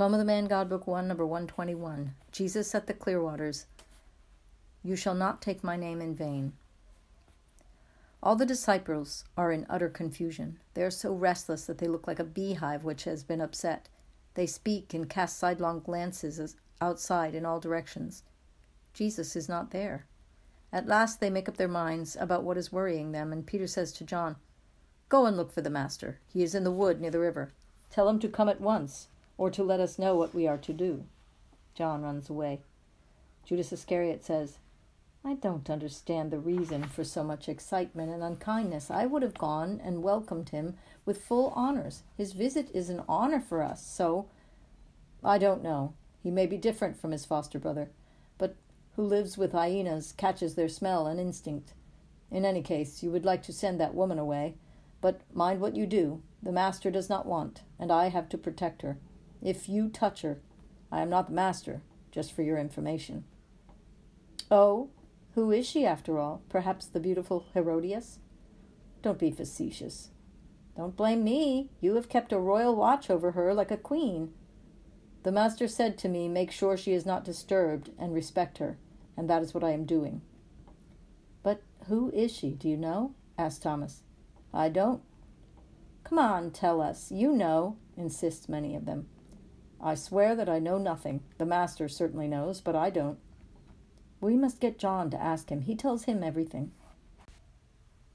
Poem of the Man God, Book 1, number 121. Jesus at the Clearwaters. You shall not take my name in vain. All the disciples are in utter confusion. They are so restless that they look like a beehive which has been upset. They speak and cast sidelong glances outside in all directions. Jesus is not there. At last they make up their minds about what is worrying them, and Peter says to John, Go and look for the Master. He is in the wood near the river. Tell him to come at once, or to let us know what we are to do. John runs away. Judas Iscariot says, I don't understand the reason for so much excitement and unkindness. I would have gone and welcomed him with full honors. His visit is an honor for us, so I don't know. He may be different from his foster brother, but who lives with hyenas catches their smell and instinct. In any case, you would like to send that woman away, but mind what you do. The master does not want, and I have to protect her. If you touch her, I am not the master, just for your information. Oh, who is she after all? Perhaps the beautiful Herodias? Don't be facetious. Don't blame me. You have kept a royal watch over her like a queen. The master said to me, Make sure she is not disturbed and respect her, and that is what I am doing. But who is she, do you know? asked Thomas. I don't. Come on, tell us. You know, insist many of them. I swear that I know nothing. The master certainly knows, but I don't. We must get John to ask him. He tells him everything.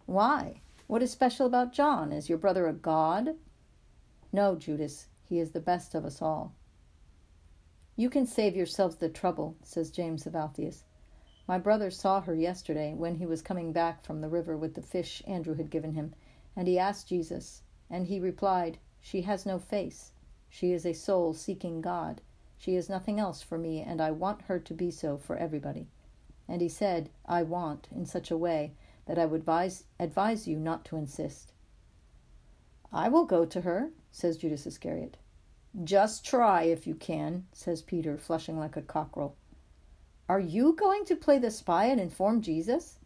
Why? What is special about John? Is your brother a god? No, Judas. He is the best of us all. You can save yourselves the trouble, says James of Alphaeus. My brother saw her yesterday when he was coming back from the river with the fish Andrew had given him, and he asked Jesus, and he replied, She has no face. She is a soul seeking God. She is nothing else for me, and I want her to be so for everybody. And he said, I want, in such a way that I would advise, advise you not to insist. I will go to her, says Judas Iscariot. Just try if you can, says Peter, flushing like a cockerel. Are you going to play the spy and inform Jesus?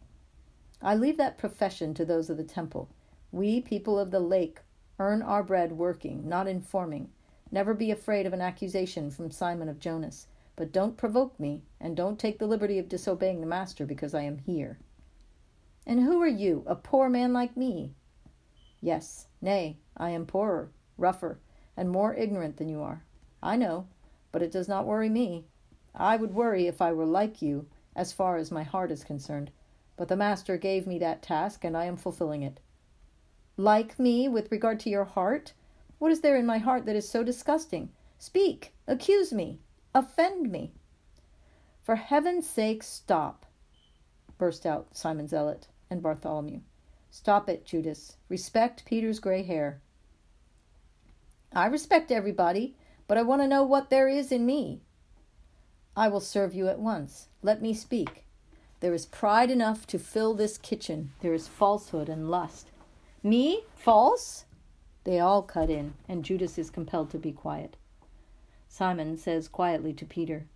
I leave that profession to those of the temple. We, people of the lake, earn our bread working, not informing. Never be afraid of an accusation from Simon of Jonas, but don't provoke me, and don't take the liberty of disobeying the master because I am here. And who are you, a poor man like me? Yes, nay, I am poorer, rougher, and more ignorant than you are. I know, but it does not worry me. I would worry if I were like you, as far as my heart is concerned. But the Master gave me that task, and I am fulfilling it. Like me with regard to your heart? What is there in my heart that is so disgusting? Speak, accuse me, offend me. For heaven's sake, stop, burst out Simon Zealot and Bartholomew. Stop it, Judas. Respect Peter's gray hair. I respect everybody, but I want to know what there is in me. I will serve you at once. Let me speak. There is pride enough to fill this kitchen. There is falsehood and lust. Me? False? They all cut in, and Judas is compelled to be quiet. Simon says quietly to Peter,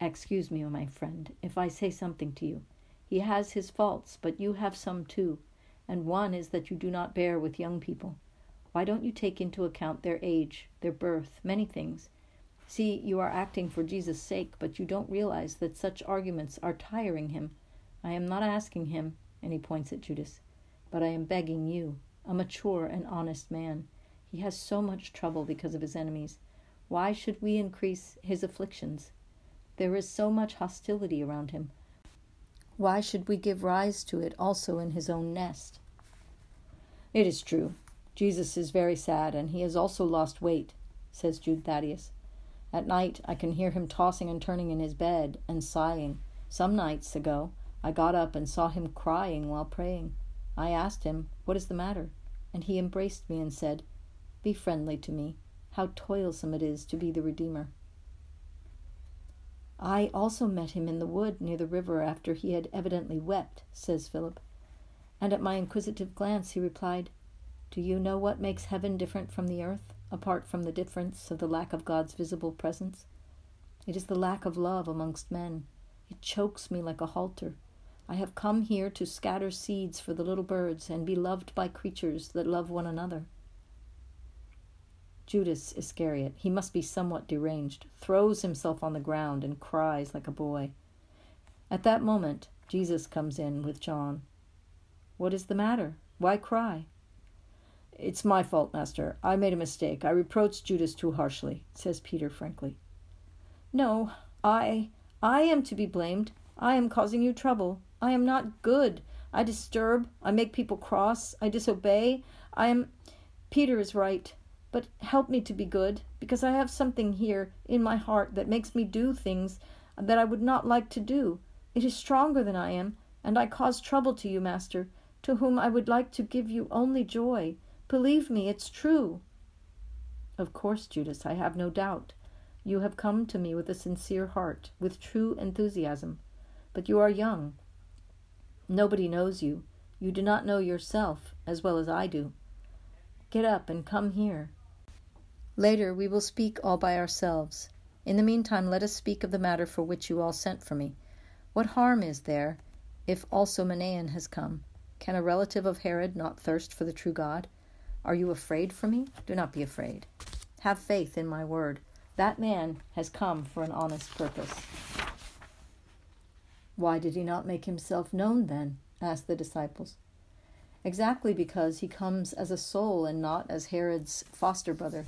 Excuse me, my friend, if I say something to you. He has his faults, but you have some too, and one is that you do not bear with young people. Why don't you take into account their age, their birth, many things? See, you are acting for Jesus' sake, but you don't realize that such arguments are tiring him. I am not asking him, and he points at Judas, but I am begging you, a mature and honest man. He has so much trouble because of his enemies. Why should we increase his afflictions? There is so much hostility around him. Why should we give rise to it also in his own nest? It is true. Jesus is very sad, and he has also lost weight, says Jude Thaddeus. At night I can hear him tossing and turning in his bed and sighing. Some nights ago I got up and saw him crying while praying. I asked him, What is the matter? And he embraced me and said, Be friendly to me. How toilsome it is to be the Redeemer. I also met him in the wood near the river after he had evidently wept, says Philip. And at my inquisitive glance he replied, do you know what makes heaven different from the earth, apart from the difference of the lack of God's visible presence? It is the lack of love amongst men. It chokes me like a halter. I have come here to scatter seeds for the little birds and be loved by creatures that love one another. Judas Iscariot, he must be somewhat deranged, throws himself on the ground and cries like a boy. At that moment, Jesus comes in with John. What is the matter? Why cry? It's my fault, Master. I made a mistake. I reproached Judas too harshly, says Peter frankly. No, I I am to be blamed. I am causing you trouble. I am not good. I disturb. I make people cross. I disobey. I am. Peter is right. But help me to be good, because I have something here in my heart that makes me do things that I would not like to do. It is stronger than I am, and I cause trouble to you, Master, to whom I would like to give you only joy. Believe me, it's true. Of course, Judas, I have no doubt. You have come to me with a sincere heart, with true enthusiasm. But you are young. Nobody knows you. You do not know yourself as well as I do. Get up and come here. Later we will speak all by ourselves. In the meantime, let us speak of the matter for which you all sent for me. What harm is there if also Manaen has come? Can a relative of Herod not thirst for the true God? Are you afraid for me? Do not be afraid. Have faith in my word. That man has come for an honest purpose. Why did he not make himself known then? asked the disciples. Exactly because he comes as a soul and not as Herod's foster brother.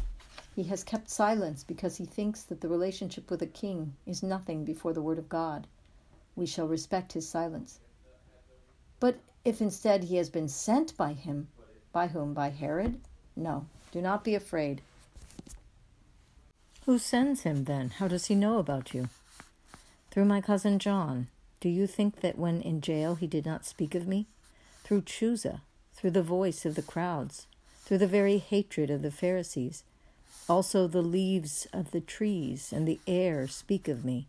He has kept silence because he thinks that the relationship with a king is nothing before the word of God. We shall respect his silence. But if instead he has been sent by him, by whom? By Herod? No, do not be afraid. Who sends him then? How does he know about you? Through my cousin John. Do you think that when in jail he did not speak of me? Through Chuza, through the voice of the crowds, through the very hatred of the Pharisees. Also the leaves of the trees and the air speak of me.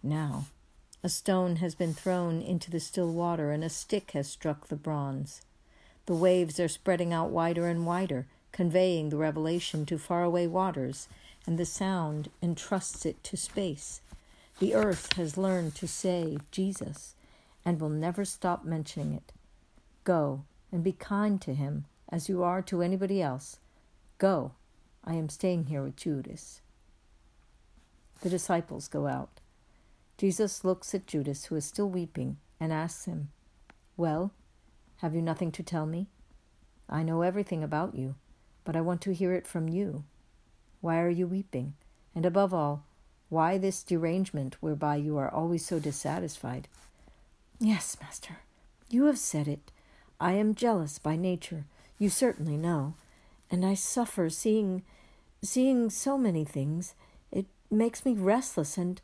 Now, a stone has been thrown into the still water, and a stick has struck the bronze. The waves are spreading out wider and wider, conveying the revelation to faraway waters, and the sound entrusts it to space. The earth has learned to say Jesus and will never stop mentioning it. Go and be kind to him as you are to anybody else. Go, I am staying here with Judas. The disciples go out. Jesus looks at Judas, who is still weeping, and asks him, Well, have you nothing to tell me? I know everything about you, but I want to hear it from you. Why are you weeping? And above all, why this derangement whereby you are always so dissatisfied? Yes, master, you have said it. I am jealous by nature, you certainly know, and I suffer seeing seeing so many things. It makes me restless and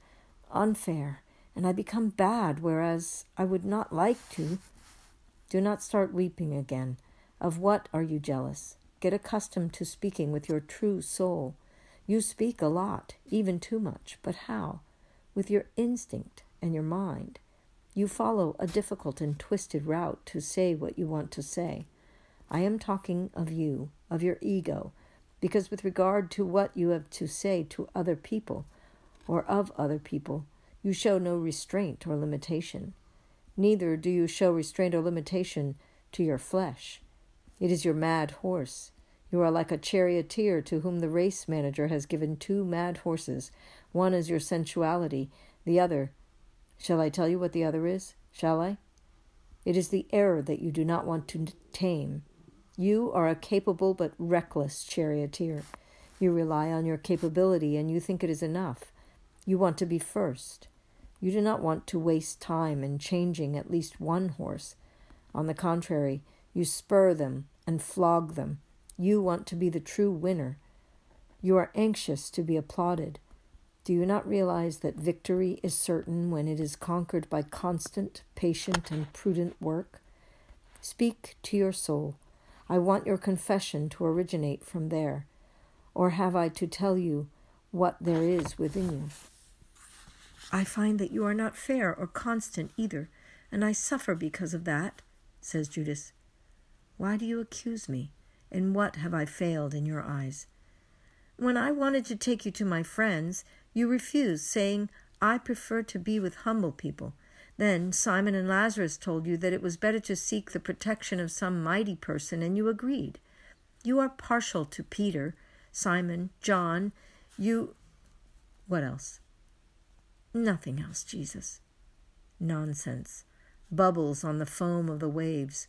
unfair, and I become bad, whereas I would not like to. Do not start weeping again. Of what are you jealous? Get accustomed to speaking with your true soul. You speak a lot, even too much, but how? With your instinct and your mind. You follow a difficult and twisted route to say what you want to say. I am talking of you, of your ego, because with regard to what you have to say to other people, or of other people, you show no restraint or limitation neither do you show restraint or limitation to your flesh. It is your mad horse. You are like a charioteer to whom the race manager has given two mad horses. One is your sensuality, the other. Shall I tell you what the other is? Shall I? It is the error that you do not want to tame. You are a capable but reckless charioteer. You rely on your capability and you think it is enough. You want to be first. You do not want to waste time in changing at least one horse. On the contrary, you spur them and flog them. You want to be the true winner. You are anxious to be applauded. Do you not realize that victory is certain when it is conquered by constant, patient, and prudent work? Speak to your soul. I want your confession to originate from there. Or have I to tell you what there is within you? I find that you are not fair or constant either, and I suffer because of that, says Judas. Why do you accuse me? In what have I failed in your eyes? When I wanted to take you to my friends, you refused, saying, I prefer to be with humble people. Then Simon and Lazarus told you that it was better to seek the protection of some mighty person, and you agreed. You are partial to Peter, Simon, John, you. What else? Nothing else, Jesus. Nonsense. Bubbles on the foam of the waves.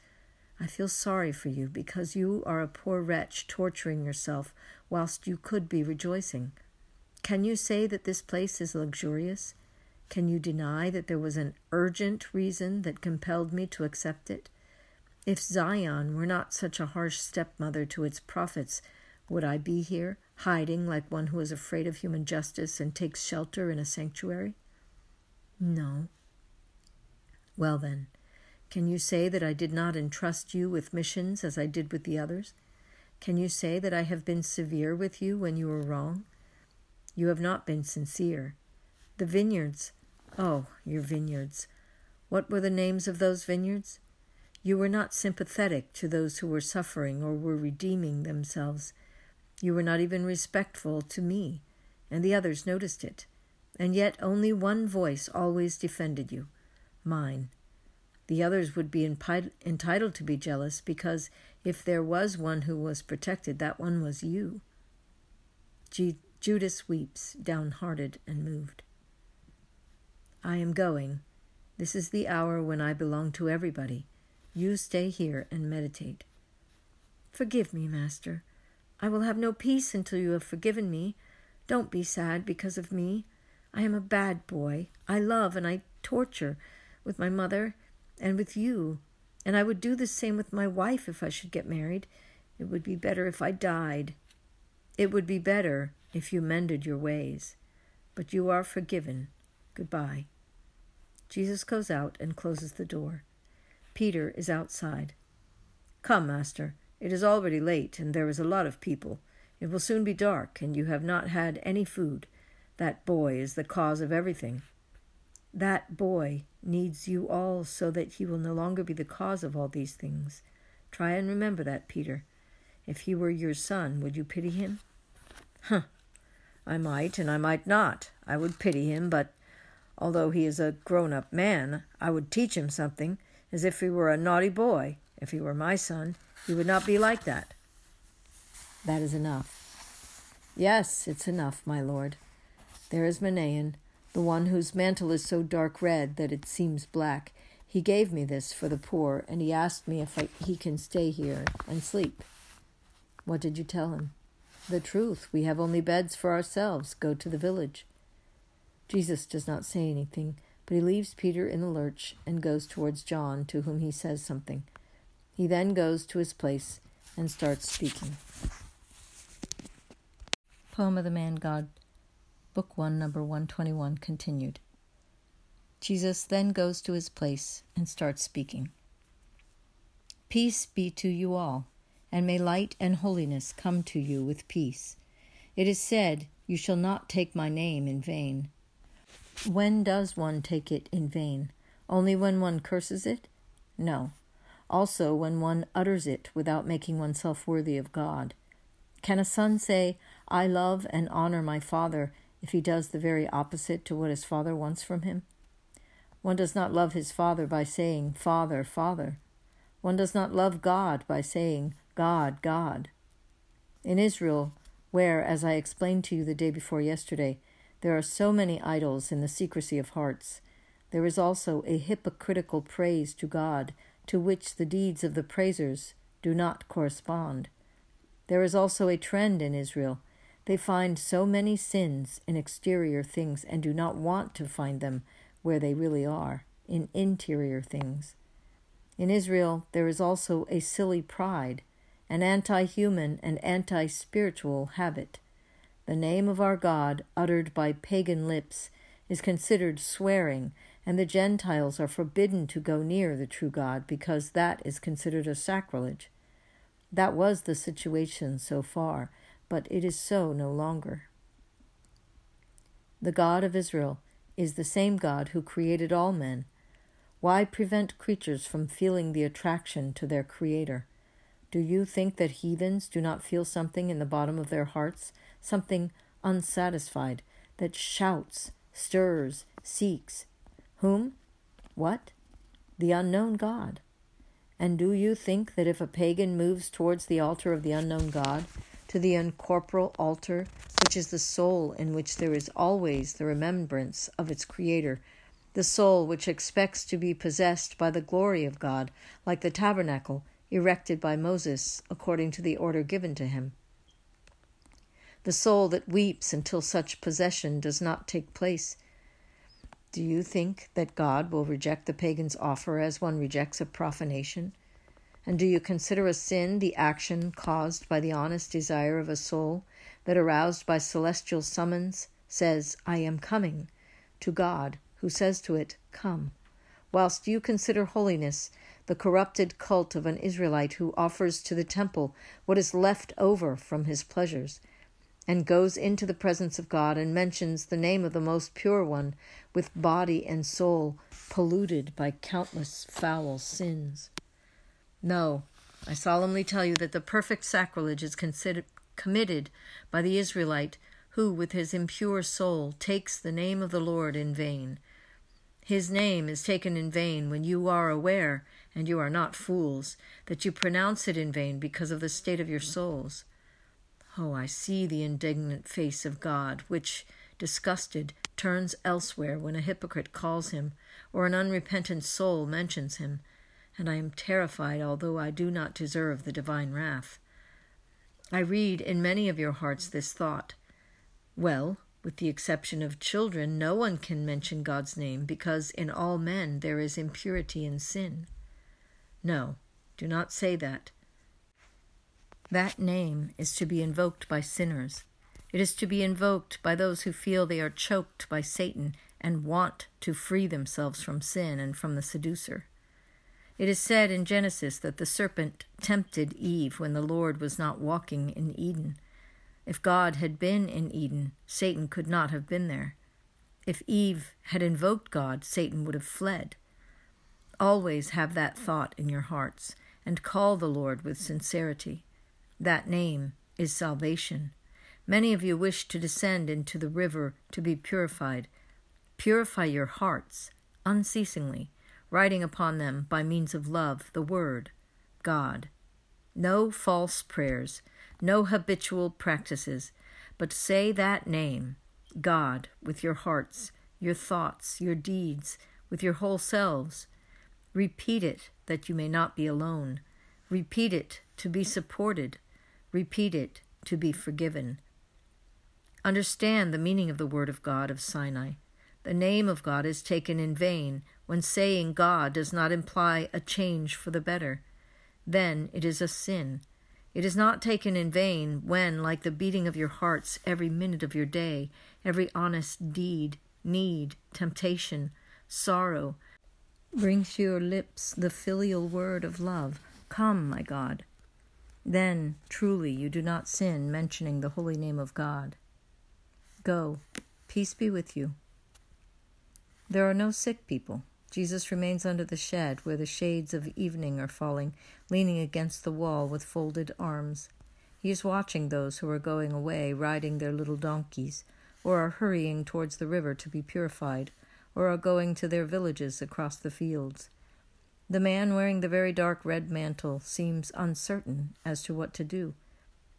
I feel sorry for you because you are a poor wretch torturing yourself whilst you could be rejoicing. Can you say that this place is luxurious? Can you deny that there was an urgent reason that compelled me to accept it? If Zion were not such a harsh stepmother to its prophets, would I be here, hiding like one who is afraid of human justice and takes shelter in a sanctuary? No. Well, then, can you say that I did not entrust you with missions as I did with the others? Can you say that I have been severe with you when you were wrong? You have not been sincere. The vineyards, oh, your vineyards. What were the names of those vineyards? You were not sympathetic to those who were suffering or were redeeming themselves. You were not even respectful to me, and the others noticed it. And yet only one voice always defended you mine. The others would be entitled to be jealous because if there was one who was protected, that one was you. G- Judas weeps, downhearted and moved. I am going. This is the hour when I belong to everybody. You stay here and meditate. Forgive me, Master. I will have no peace until you have forgiven me. Don't be sad because of me. I am a bad boy. I love and I torture with my mother and with you, and I would do the same with my wife if I should get married. It would be better if I died. It would be better if you mended your ways. But you are forgiven. Goodbye. Jesus goes out and closes the door. Peter is outside. Come, master. It is already late, and there is a lot of people. It will soon be dark, and you have not had any food. That boy is the cause of everything. That boy needs you all so that he will no longer be the cause of all these things. Try and remember that, Peter. If he were your son, would you pity him? Huh. I might, and I might not. I would pity him, but although he is a grown up man, I would teach him something as if he were a naughty boy. If he were my son, he would not be like that. That is enough. Yes, it's enough, my lord. There is Manaen, the one whose mantle is so dark red that it seems black. He gave me this for the poor, and he asked me if I, he can stay here and sleep. What did you tell him? The truth. We have only beds for ourselves. Go to the village. Jesus does not say anything but he leaves Peter in the lurch and goes towards John, to whom he says something. He then goes to his place and starts speaking. Poem of the Man God, Book 1, number 121, continued. Jesus then goes to his place and starts speaking. Peace be to you all, and may light and holiness come to you with peace. It is said, You shall not take my name in vain. When does one take it in vain? Only when one curses it? No. Also when one utters it without making oneself worthy of God. Can a son say, I love and honor my father, if he does the very opposite to what his father wants from him? One does not love his father by saying, Father, Father. One does not love God by saying, God, God. In Israel, where, as I explained to you the day before yesterday, there are so many idols in the secrecy of hearts. There is also a hypocritical praise to God, to which the deeds of the praisers do not correspond. There is also a trend in Israel. They find so many sins in exterior things and do not want to find them where they really are, in interior things. In Israel, there is also a silly pride, an anti human and anti spiritual habit. The name of our God, uttered by pagan lips, is considered swearing, and the Gentiles are forbidden to go near the true God because that is considered a sacrilege. That was the situation so far, but it is so no longer. The God of Israel is the same God who created all men. Why prevent creatures from feeling the attraction to their Creator? Do you think that heathens do not feel something in the bottom of their hearts something unsatisfied that shouts, stirs, seeks. Whom? What? The unknown God. And do you think that if a pagan moves towards the altar of the unknown God, to the uncorporeal altar, which is the soul in which there is always the remembrance of its Creator, the soul which expects to be possessed by the glory of God, like the tabernacle erected by Moses according to the order given to him. The soul that weeps until such possession does not take place. Do you think that God will reject the pagan's offer as one rejects a profanation? And do you consider a sin the action caused by the honest desire of a soul that, aroused by celestial summons, says, I am coming, to God, who says to it, Come, whilst you consider holiness the corrupted cult of an Israelite who offers to the temple what is left over from his pleasures, and goes into the presence of God and mentions the name of the most pure one with body and soul polluted by countless foul sins. No, I solemnly tell you that the perfect sacrilege is considered, committed by the Israelite who, with his impure soul, takes the name of the Lord in vain. His name is taken in vain when you are aware, and you are not fools, that you pronounce it in vain because of the state of your souls. Oh, I see the indignant face of God, which, disgusted, turns elsewhere when a hypocrite calls him, or an unrepentant soul mentions him and I am terrified, although I do not deserve the divine wrath. I read in many of your hearts this thought Well, with the exception of children, no one can mention God's name, because in all men there is impurity and sin. No, do not say that. That name is to be invoked by sinners. It is to be invoked by those who feel they are choked by Satan and want to free themselves from sin and from the seducer. It is said in Genesis that the serpent tempted Eve when the Lord was not walking in Eden. If God had been in Eden, Satan could not have been there. If Eve had invoked God, Satan would have fled. Always have that thought in your hearts, and call the Lord with sincerity. That name is salvation. Many of you wish to descend into the river to be purified. Purify your hearts unceasingly writing upon them by means of love the Word, God. No false prayers, no habitual practices, but say that name, God, with your hearts, your thoughts, your deeds, with your whole selves. Repeat it that you may not be alone. Repeat it to be supported. Repeat it to be forgiven. Understand the meaning of the word of God of Sinai. The name of God is taken in vain when saying God does not imply a change for the better. Then it is a sin. It is not taken in vain when, like the beating of your hearts every minute of your day, every honest deed, need, temptation, sorrow, brings to your lips the filial word of love Come, my God. Then, truly, you do not sin mentioning the holy name of God. Go, peace be with you. There are no sick people. Jesus remains under the shed where the shades of evening are falling, leaning against the wall with folded arms. He is watching those who are going away, riding their little donkeys, or are hurrying towards the river to be purified, or are going to their villages across the fields. The man wearing the very dark red mantle seems uncertain as to what to do.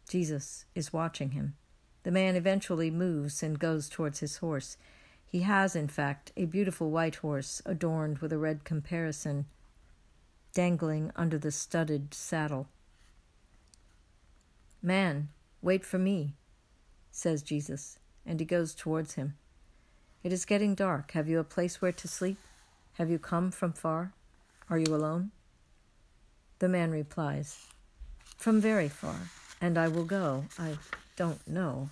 Jesus is watching him. The man eventually moves and goes towards his horse. He has, in fact, a beautiful white horse adorned with a red caparison dangling under the studded saddle. Man, wait for me, says Jesus, and he goes towards him. It is getting dark. Have you a place where to sleep? Have you come from far? Are you alone? The man replies, From very far, and I will go, I don't know,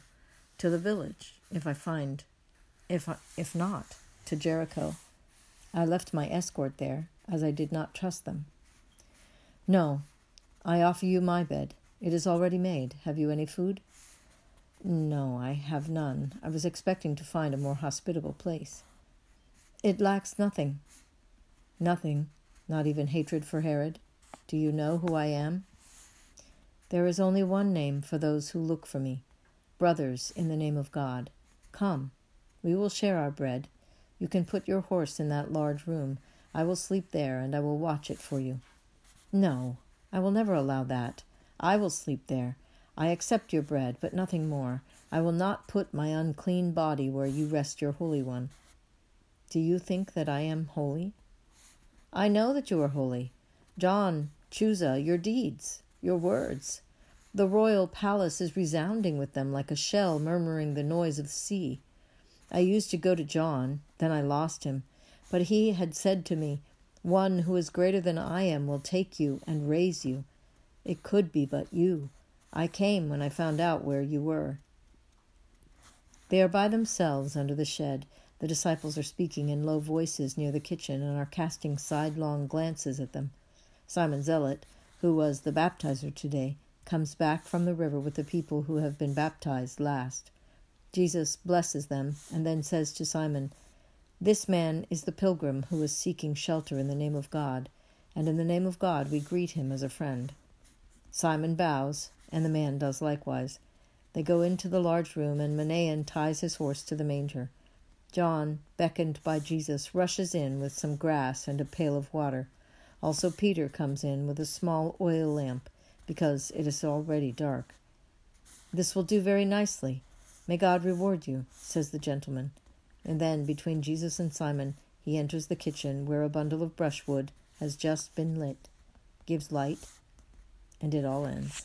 to the village, if I find if, if not, to Jericho. I left my escort there, as I did not trust them. No, I offer you my bed. It is already made. Have you any food? No, I have none. I was expecting to find a more hospitable place. It lacks nothing. Nothing, not even hatred for Herod. Do you know who I am? There is only one name for those who look for me brothers in the name of God. Come, we will share our bread. You can put your horse in that large room. I will sleep there, and I will watch it for you. No, I will never allow that. I will sleep there. I accept your bread, but nothing more. I will not put my unclean body where you rest your Holy One. Do you think that I am holy? I know that you are holy. John, Chuza, your deeds, your words. The royal palace is resounding with them like a shell murmuring the noise of the sea. I used to go to John, then I lost him, but he had said to me, One who is greater than I am will take you and raise you. It could be but you. I came when I found out where you were. They are by themselves under the shed. The disciples are speaking in low voices near the kitchen and are casting sidelong glances at them. Simon Zealot, who was the baptizer today, comes back from the river with the people who have been baptized last. Jesus blesses them and then says to Simon, This man is the pilgrim who is seeking shelter in the name of God, and in the name of God we greet him as a friend. Simon bows, and the man does likewise. They go into the large room, and Manaen ties his horse to the manger. John, beckoned by Jesus, rushes in with some grass and a pail of water. Also, Peter comes in with a small oil lamp, because it is already dark. This will do very nicely. May God reward you, says the gentleman. And then, between Jesus and Simon, he enters the kitchen where a bundle of brushwood has just been lit, gives light, and it all ends.